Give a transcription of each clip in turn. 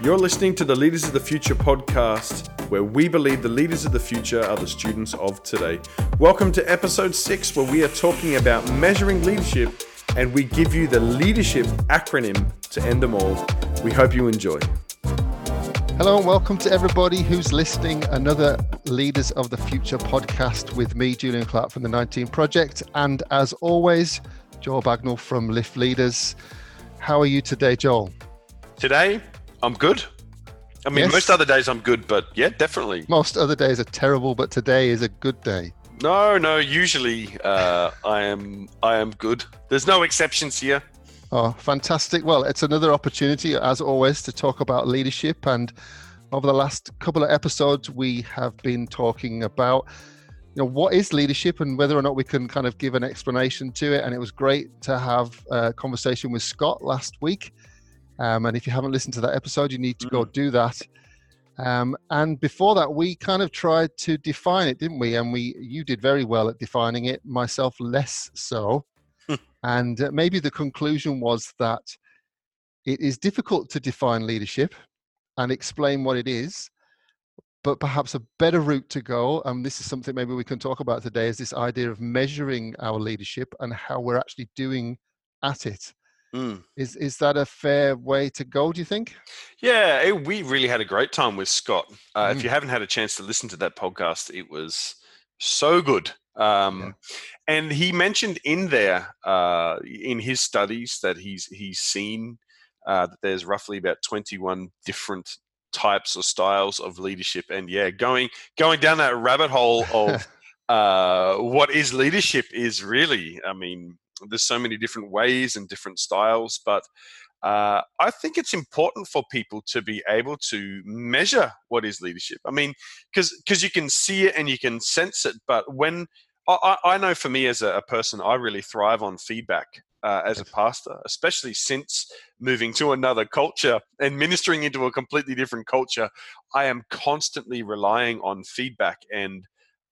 You're listening to the Leaders of the Future podcast, where we believe the leaders of the future are the students of today. Welcome to episode six, where we are talking about measuring leadership and we give you the leadership acronym to end them all. We hope you enjoy. Hello and welcome to everybody who's listening. Another Leaders of the Future podcast with me, Julian Clark from the 19 Project, and as always, Joel Bagnall from Lift Leaders. How are you today, Joel? Today, I'm good. I mean, yes. most other days I'm good, but yeah, definitely. Most other days are terrible, but today is a good day. No, no. Usually, uh, I am. I am good. There's no exceptions here. Oh, fantastic! Well, it's another opportunity, as always, to talk about leadership. And over the last couple of episodes, we have been talking about you know what is leadership and whether or not we can kind of give an explanation to it and it was great to have a conversation with scott last week um, and if you haven't listened to that episode, you need to go mm. do that. Um, and before that, we kind of tried to define it, didn't we? And we, you did very well at defining it. Myself, less so. Hmm. and uh, maybe the conclusion was that it is difficult to define leadership and explain what it is. But perhaps a better route to go, and this is something maybe we can talk about today, is this idea of measuring our leadership and how we're actually doing at it. Mm. Is is that a fair way to go? Do you think? Yeah, it, we really had a great time with Scott. Uh, mm. If you haven't had a chance to listen to that podcast, it was so good. Um, yeah. And he mentioned in there uh, in his studies that he's he's seen uh, that there's roughly about 21 different types or styles of leadership. And yeah, going going down that rabbit hole of uh, what is leadership is really, I mean, there's so many different ways and different styles, but uh, I think it's important for people to be able to measure what is leadership. I mean, because because you can see it and you can sense it, but when I, I know for me as a, a, person, I really thrive on feedback. Uh, as a pastor, especially since moving to another culture and ministering into a completely different culture, I am constantly relying on feedback, and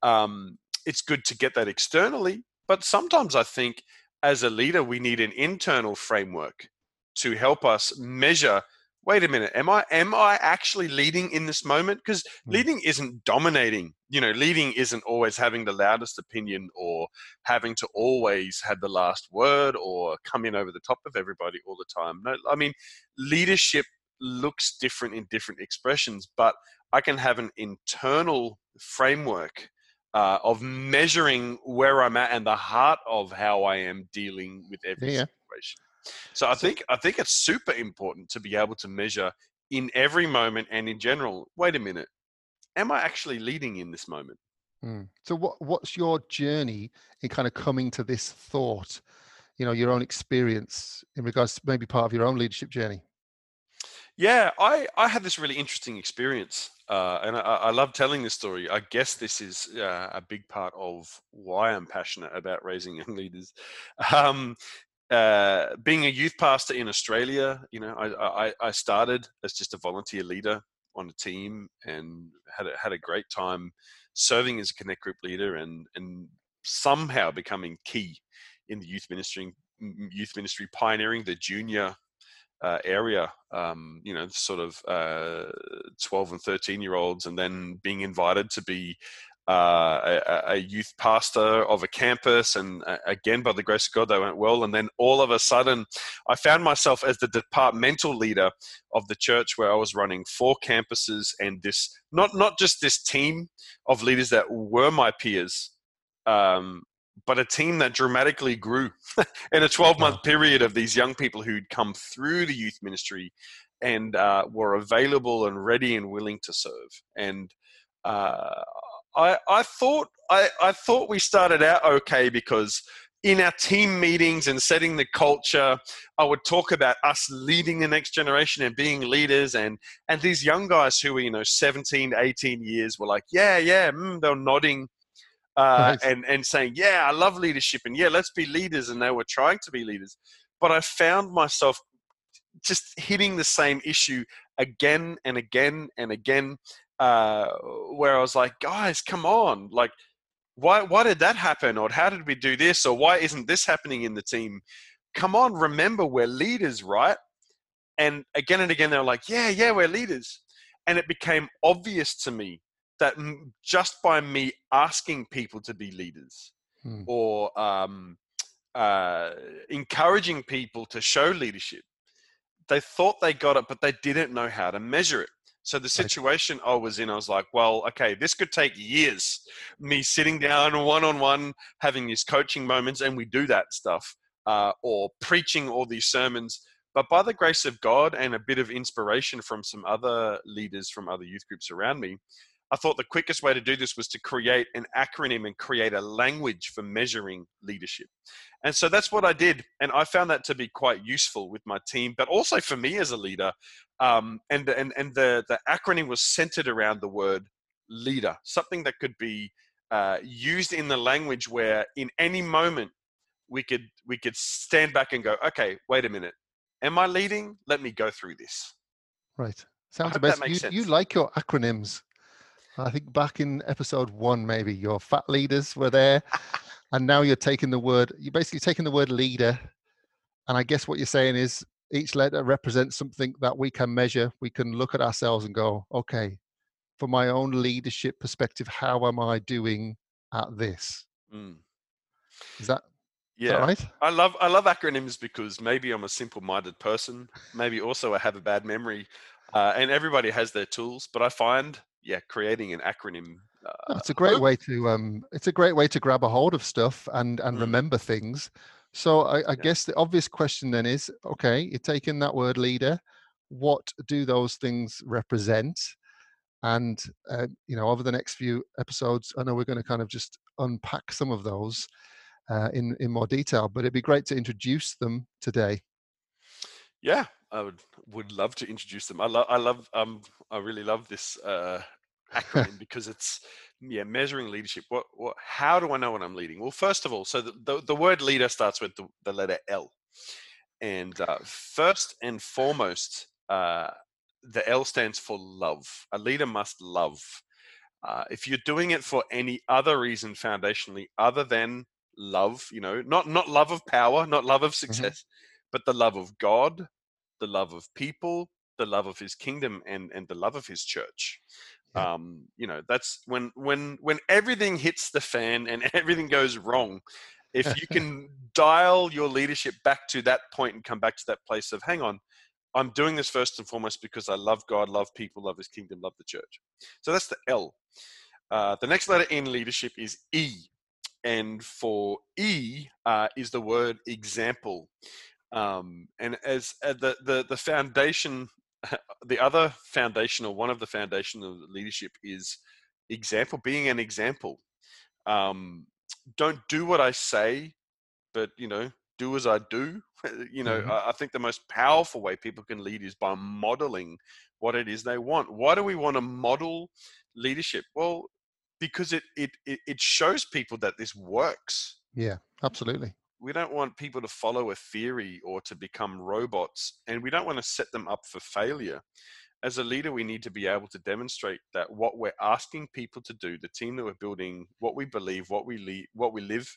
um, it's good to get that externally. But sometimes I think as a leader, we need an internal framework to help us measure wait a minute am i am i actually leading in this moment? Because mm. leading isn't dominating. You know leading isn't always having the loudest opinion or having to always have the last word or come in over the top of everybody all the time. No i mean leadership looks different in different expressions but i can have an internal framework uh, of measuring where I'm at and the heart of how I am dealing with every yeah. situation. So I think I think it's super important to be able to measure in every moment and in general. Wait a minute, am I actually leading in this moment? Mm. So what what's your journey in kind of coming to this thought? You know, your own experience in regards to maybe part of your own leadership journey. Yeah, I I had this really interesting experience uh, and I, I, love telling this story. I guess this is uh, a big part of why I'm passionate about raising young leaders. Um, uh, being a youth pastor in Australia, you know, I, I, I, started as just a volunteer leader on a team and had a, had a great time serving as a connect group leader and and somehow becoming key in the youth ministry youth ministry pioneering the junior uh, area, um, you know, sort of uh, 12 and 13 year olds, and then being invited to be uh, a, a, youth pastor of a campus. And uh, again, by the grace of God, they went well. And then all of a sudden, I found myself as the departmental leader of the church where I was running four campuses and this, not, not just this team of leaders that were my peers, um, but a team that dramatically grew in a 12 month period of these young people who'd come through the youth ministry and uh, were available and ready and willing to serve. And uh, I, I thought I, I thought we started out okay because in our team meetings and setting the culture, I would talk about us leading the next generation and being leaders. And and these young guys who were you know 17, 18 years were like, yeah, yeah, mm, they're nodding uh, and and saying, "Yeah, I love leadership, and yeah, let's be leaders." And they were trying to be leaders, but I found myself just hitting the same issue again and again and again, uh, where I was like, "Guys, come on! Like, why why did that happen? Or how did we do this? Or why isn't this happening in the team? Come on, remember we're leaders, right?" And again and again, they were like, yeah, yeah, we're leaders. And it became obvious to me that just by me asking people to be leaders hmm. or um, uh, encouraging people to show leadership, they thought they got it, but they didn't know how to measure it. So the situation I was in, I was like, well, okay, this could take years. Me sitting down one on one, having these coaching moments, and we do that stuff, uh, or preaching all these sermons. But by the grace of God and a bit of inspiration from some other leaders from other youth groups around me, I thought the quickest way to do this was to create an acronym and create a language for measuring leadership. And so that's what I did. And I found that to be quite useful with my team, but also for me as a leader. Um, and and, and the, the acronym was centered around the word leader, something that could be uh, used in the language where in any moment we could we could stand back and go, okay, wait a minute. Am I leading? Let me go through this. Right. Sounds the best. You, you like your acronyms. I think back in episode one, maybe your fat leaders were there, and now you're taking the word. You're basically taking the word leader, and I guess what you're saying is each letter represents something that we can measure. We can look at ourselves and go, okay, from my own leadership perspective, how am I doing at this? Mm. Is that yeah, that right? I love I love acronyms because maybe I'm a simple-minded person. Maybe also I have a bad memory, uh, and everybody has their tools. But I find yeah, creating an acronym. Uh, it's a great way to um, it's a great way to grab a hold of stuff and and mm. remember things. So I, I yeah. guess the obvious question then is, okay, you're taking that word leader. What do those things represent? And uh, you know, over the next few episodes, I know we're going to kind of just unpack some of those uh, in in more detail. But it'd be great to introduce them today. Yeah, I would would love to introduce them. I love I love um I really love this uh acronym because it's yeah measuring leadership. What what how do i know when i'm leading? Well first of all so the, the, the word leader starts with the, the letter l. And uh, first and foremost uh, the l stands for love. A leader must love. Uh, if you're doing it for any other reason foundationally other than love you know not not love of power not love of mm-hmm. success mm-hmm. but the love of god the love of people the love of his kingdom and and the love of his church um, you know that's when when when everything hits the fan and everything goes wrong if you can dial your leadership back to that point and come back to that place of hang on i'm doing this first and foremost because i love god love people love his kingdom love the church. So that's the l. Uh, the next letter in leadership is e and for e uh, is the word example. Um, and as uh, the, the the foundation the other foundational, one of the foundational leadership is example, being an example. Um, don't do what I say, but you know, do as I do. you know, mm-hmm. I, I think the most powerful way people can lead is by modeling what it is they want. Why do we want to model leadership? Well, because it it it shows people that this works. Yeah, absolutely we don't want people to follow a theory or to become robots and we don't want to set them up for failure as a leader we need to be able to demonstrate that what we're asking people to do the team that we're building what we believe what we lead what we live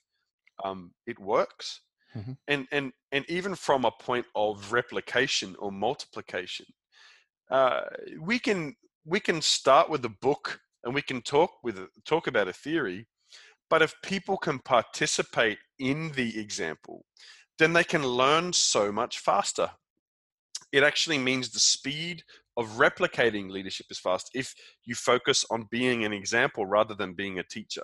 um, it works mm-hmm. and and and even from a point of replication or multiplication uh, we can we can start with a book and we can talk with talk about a theory but if people can participate in the example, then they can learn so much faster. It actually means the speed of replicating leadership is fast if you focus on being an example rather than being a teacher.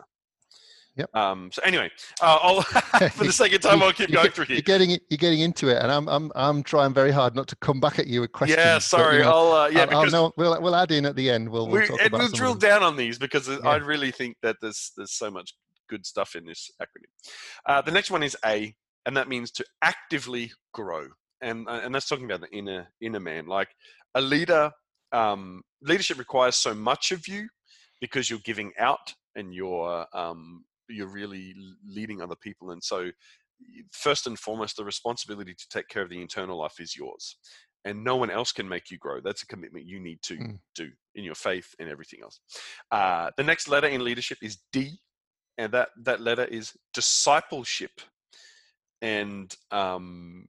Yep. Um, so anyway, uh, I'll, for the second time, I'll keep going through here. You're getting you're getting into it, and I'm I'm I'm trying very hard not to come back at you with questions. Yeah, sorry. But, you know, I'll uh, yeah I'll, because I'll, we'll we'll add in at the end. We'll we'll, and we'll drill down on these because yeah. I really think that there's there's so much good stuff in this acronym. Uh, the next one is A, and that means to actively grow, and uh, and that's talking about the inner inner man. Like a leader, um, leadership requires so much of you because you're giving out and you're um, you're really leading other people, and so first and foremost, the responsibility to take care of the internal life is yours and no one else can make you grow. That's a commitment you need to mm. do in your faith and everything else. Uh, the next letter in leadership is D, and that that letter is discipleship and um,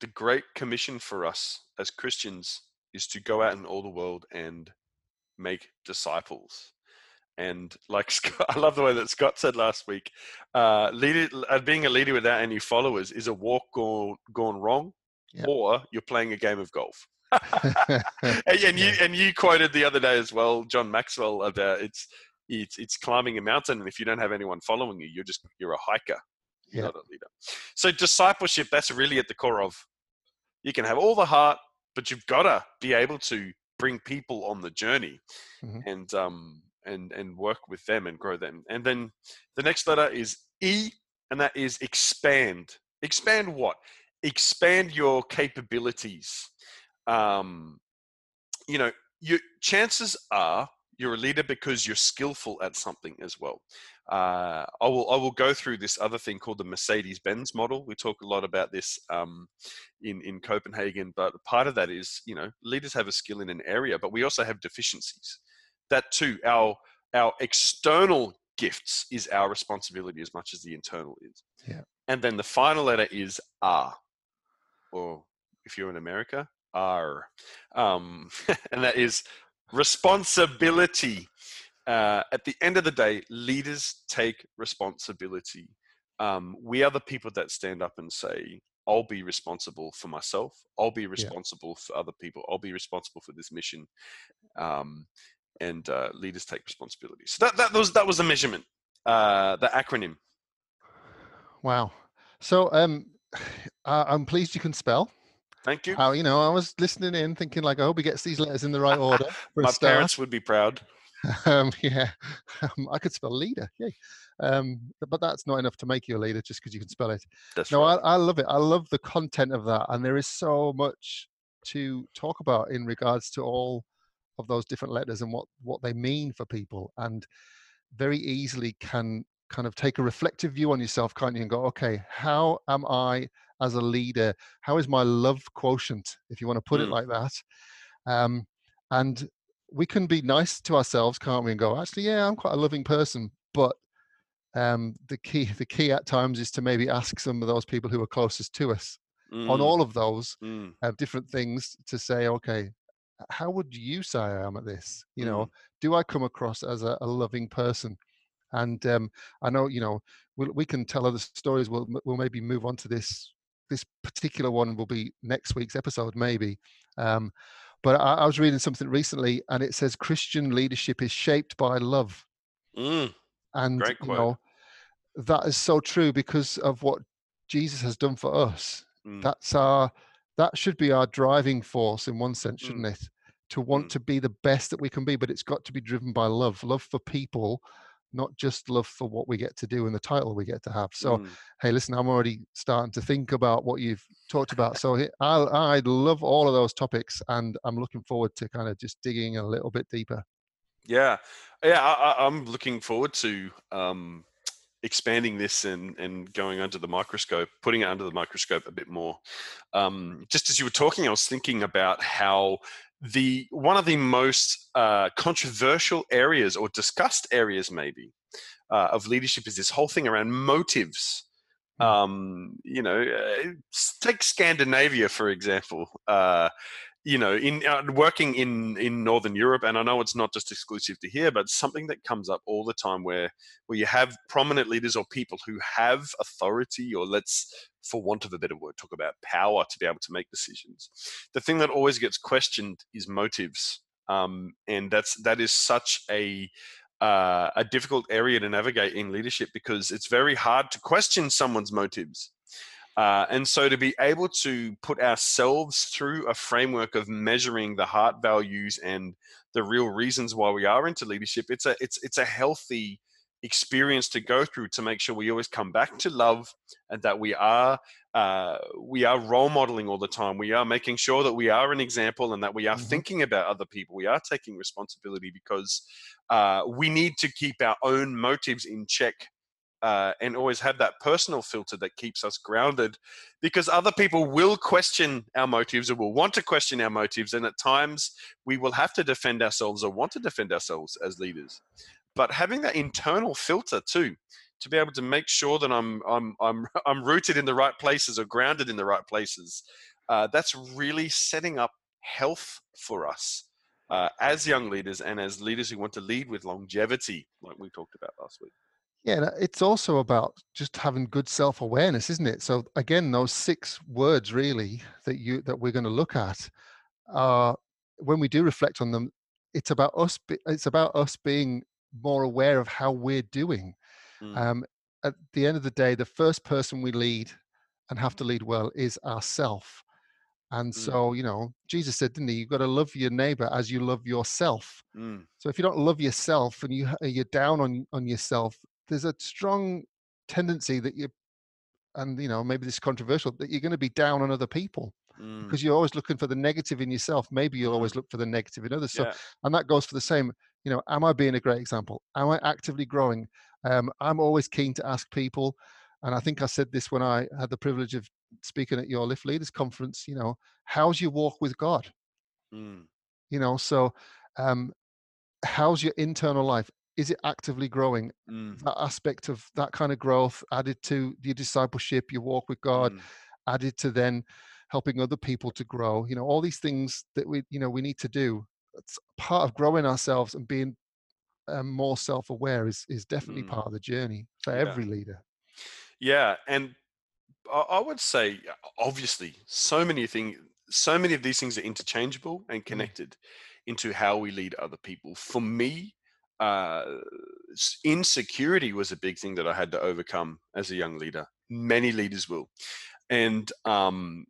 the great commission for us as Christians is to go out in all the world and make disciples. And like Scott, I love the way that Scott said last week, uh, leader, uh, being a leader without any followers is a walk gone, gone wrong, yep. or you're playing a game of golf. and, and you and you quoted the other day as well, John Maxwell, about it's it's it's climbing a mountain, and if you don't have anyone following you, you're just you're a hiker, yeah. not a leader. So discipleship, that's really at the core of. You can have all the heart, but you've got to be able to bring people on the journey, mm-hmm. and um and and work with them and grow them. And then the next letter is E, and that is expand. Expand what? Expand your capabilities. Um, you know, your chances are you're a leader because you're skillful at something as well. Uh, I will I will go through this other thing called the Mercedes Benz model. We talk a lot about this um, in in Copenhagen, but part of that is you know leaders have a skill in an area, but we also have deficiencies. That too, our our external gifts is our responsibility as much as the internal is. Yeah. And then the final letter is R, or if you're in America, R, um, and that is responsibility. Uh, at the end of the day, leaders take responsibility. Um, we are the people that stand up and say, I'll be responsible for myself. I'll be responsible yeah. for other people. I'll be responsible for this mission. Um, and uh, leaders take responsibility. So that, that was that was the measurement, uh, the acronym. Wow. So um, I'm pleased you can spell. Thank you. How you know I was listening in, thinking like, I hope he gets these letters in the right order. My parents would be proud. um, yeah, um, I could spell leader. Yay. Um, but that's not enough to make you a leader just because you can spell it. That's no, right. I, I love it. I love the content of that, and there is so much to talk about in regards to all of those different letters and what what they mean for people, and very easily can kind of take a reflective view on yourself, can't you? And go, okay, how am I as a leader? How is my love quotient, if you want to put mm. it like that? Um, and we can be nice to ourselves, can't we? And go, actually, yeah, I'm quite a loving person, but um, the key the key at times is to maybe ask some of those people who are closest to us mm. on all of those mm. uh, different things to say, okay, how would you say I am at this? You know, mm. do I come across as a, a loving person? And um, I know, you know, we'll, we can tell other stories. We'll we'll maybe move on to this. This particular one will be next week's episode, maybe. Um, but I, I, was reading something recently, and it says Christian leadership is shaped by love. Mm, and you know, that is so true because of what Jesus has done for us. Mm. That's our that should be our driving force in one sense, shouldn't mm. it? To want mm. to be the best that we can be, but it's got to be driven by love, love for people, not just love for what we get to do and the title we get to have. So, mm. hey, listen, I'm already starting to think about what you've talked about. So, I I love all of those topics, and I'm looking forward to kind of just digging a little bit deeper. Yeah, yeah, I, am looking forward to um, expanding this and and going under the microscope, putting it under the microscope a bit more. Um, just as you were talking, I was thinking about how the one of the most uh, controversial areas or discussed areas maybe uh, of leadership is this whole thing around motives hmm. um, you know uh, take scandinavia for example uh, you know, in uh, working in in Northern Europe, and I know it's not just exclusive to here, but something that comes up all the time where where you have prominent leaders or people who have authority, or let's, for want of a better word, talk about power to be able to make decisions. The thing that always gets questioned is motives, um, and that's that is such a uh, a difficult area to navigate in leadership because it's very hard to question someone's motives. Uh, and so to be able to put ourselves through a framework of measuring the heart values and the real reasons why we are into leadership, it's a it's it's a healthy experience to go through to make sure we always come back to love and that we are uh, we are role modeling all the time. We are making sure that we are an example and that we are mm-hmm. thinking about other people. We are taking responsibility because uh, we need to keep our own motives in check uh, and always have that personal filter that keeps us grounded because other people will question our motives or will want to question our motives and at times we will have to defend ourselves or want to defend ourselves as leaders but having that internal filter too to be able to make sure that I'm I'm I'm I'm rooted in the right places or grounded in the right places uh, that's really setting up health for us uh, as young leaders and as leaders who want to lead with longevity, like we talked about last week. Yeah, it's also about just having good self-awareness, isn't it? So again, those six words really that you that we're going to look at are when we do reflect on them, it's about us. It's about us being more aware of how we're doing. Mm. Um, at the end of the day, the first person we lead and have to lead well is ourself. And mm. so, you know, Jesus said, didn't he? You've got to love your neighbor as you love yourself. Mm. So if you don't love yourself and you you're down on on yourself, there's a strong tendency that you, and you know, maybe this is controversial, that you're going to be down on other people mm. because you're always looking for the negative in yourself. Maybe you'll always mm. look for the negative in others. So, yeah. and that goes for the same. You know, am I being a great example? Am I actively growing? Um, I'm always keen to ask people, and I think I said this when I had the privilege of speaking at your Lift Leaders conference. You know, how's your walk with God? Mm. You know, so um, how's your internal life? Is it actively growing mm. that aspect of that kind of growth added to your discipleship your walk with god mm. added to then helping other people to grow you know all these things that we you know we need to do it's part of growing ourselves and being um, more self-aware is is definitely mm. part of the journey for yeah. every leader yeah and i would say obviously so many things so many of these things are interchangeable and mm. connected into how we lead other people for me uh, insecurity was a big thing that I had to overcome as a young leader. Many leaders will, and um,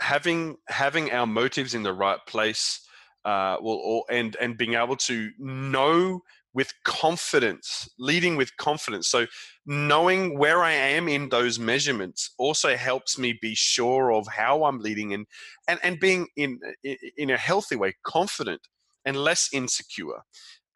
having having our motives in the right place uh, will all, and and being able to know with confidence, leading with confidence. So knowing where I am in those measurements also helps me be sure of how I'm leading and and, and being in in a healthy way, confident and less insecure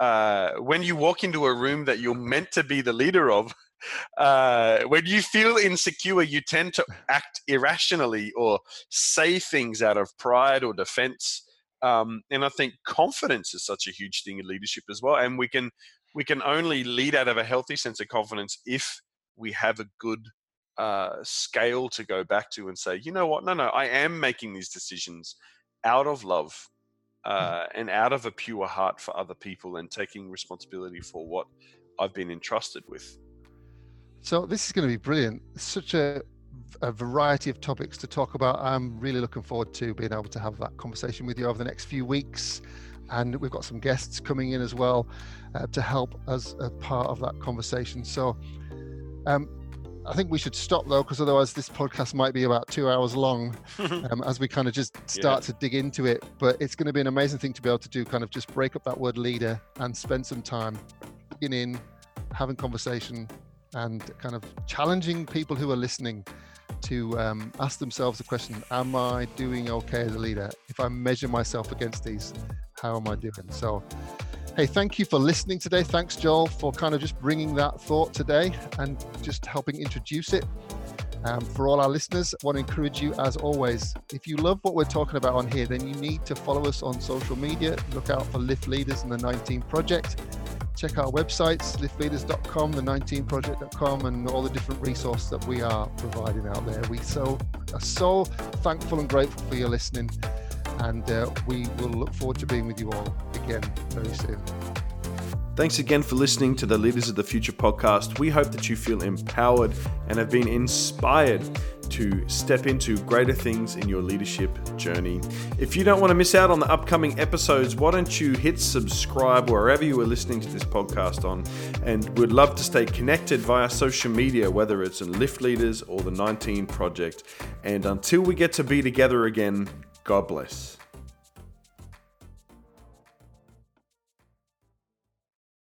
uh, when you walk into a room that you're meant to be the leader of, uh, when you feel insecure, you tend to act irrationally or say things out of pride or defense. Um, and I think confidence is such a huge thing in leadership as well. And we can we can only lead out of a healthy sense of confidence if we have a good uh, scale to go back to and say, you know what, no, no, I am making these decisions out of love. Uh, and out of a pure heart for other people and taking responsibility for what I've been entrusted with. So this is going to be brilliant. Such a, a variety of topics to talk about. I'm really looking forward to being able to have that conversation with you over the next few weeks. And we've got some guests coming in as well uh, to help as a part of that conversation. So um, I think we should stop though, because otherwise this podcast might be about two hours long um, as we kind of just start yeah. to dig into it. But it's going to be an amazing thing to be able to do, kind of just break up that word leader and spend some time digging in, having conversation, and kind of challenging people who are listening to um, ask themselves the question Am I doing okay as a leader? If I measure myself against these, how am I doing? So, Hey, thank you for listening today. Thanks, Joel, for kind of just bringing that thought today and just helping introduce it. Um, for all our listeners, I want to encourage you, as always, if you love what we're talking about on here, then you need to follow us on social media. Look out for Lift Leaders and the 19 Project. Check our websites, liftleaders.com, the19project.com, and all the different resources that we are providing out there. We so are so thankful and grateful for your listening and uh, we will look forward to being with you all again very soon. Thanks again for listening to the Leaders of the Future podcast. We hope that you feel empowered and have been inspired to step into greater things in your leadership journey. If you don't want to miss out on the upcoming episodes, why don't you hit subscribe wherever you are listening to this podcast on? And we'd love to stay connected via social media, whether it's in Lift Leaders or the 19 Project. And until we get to be together again, God bless.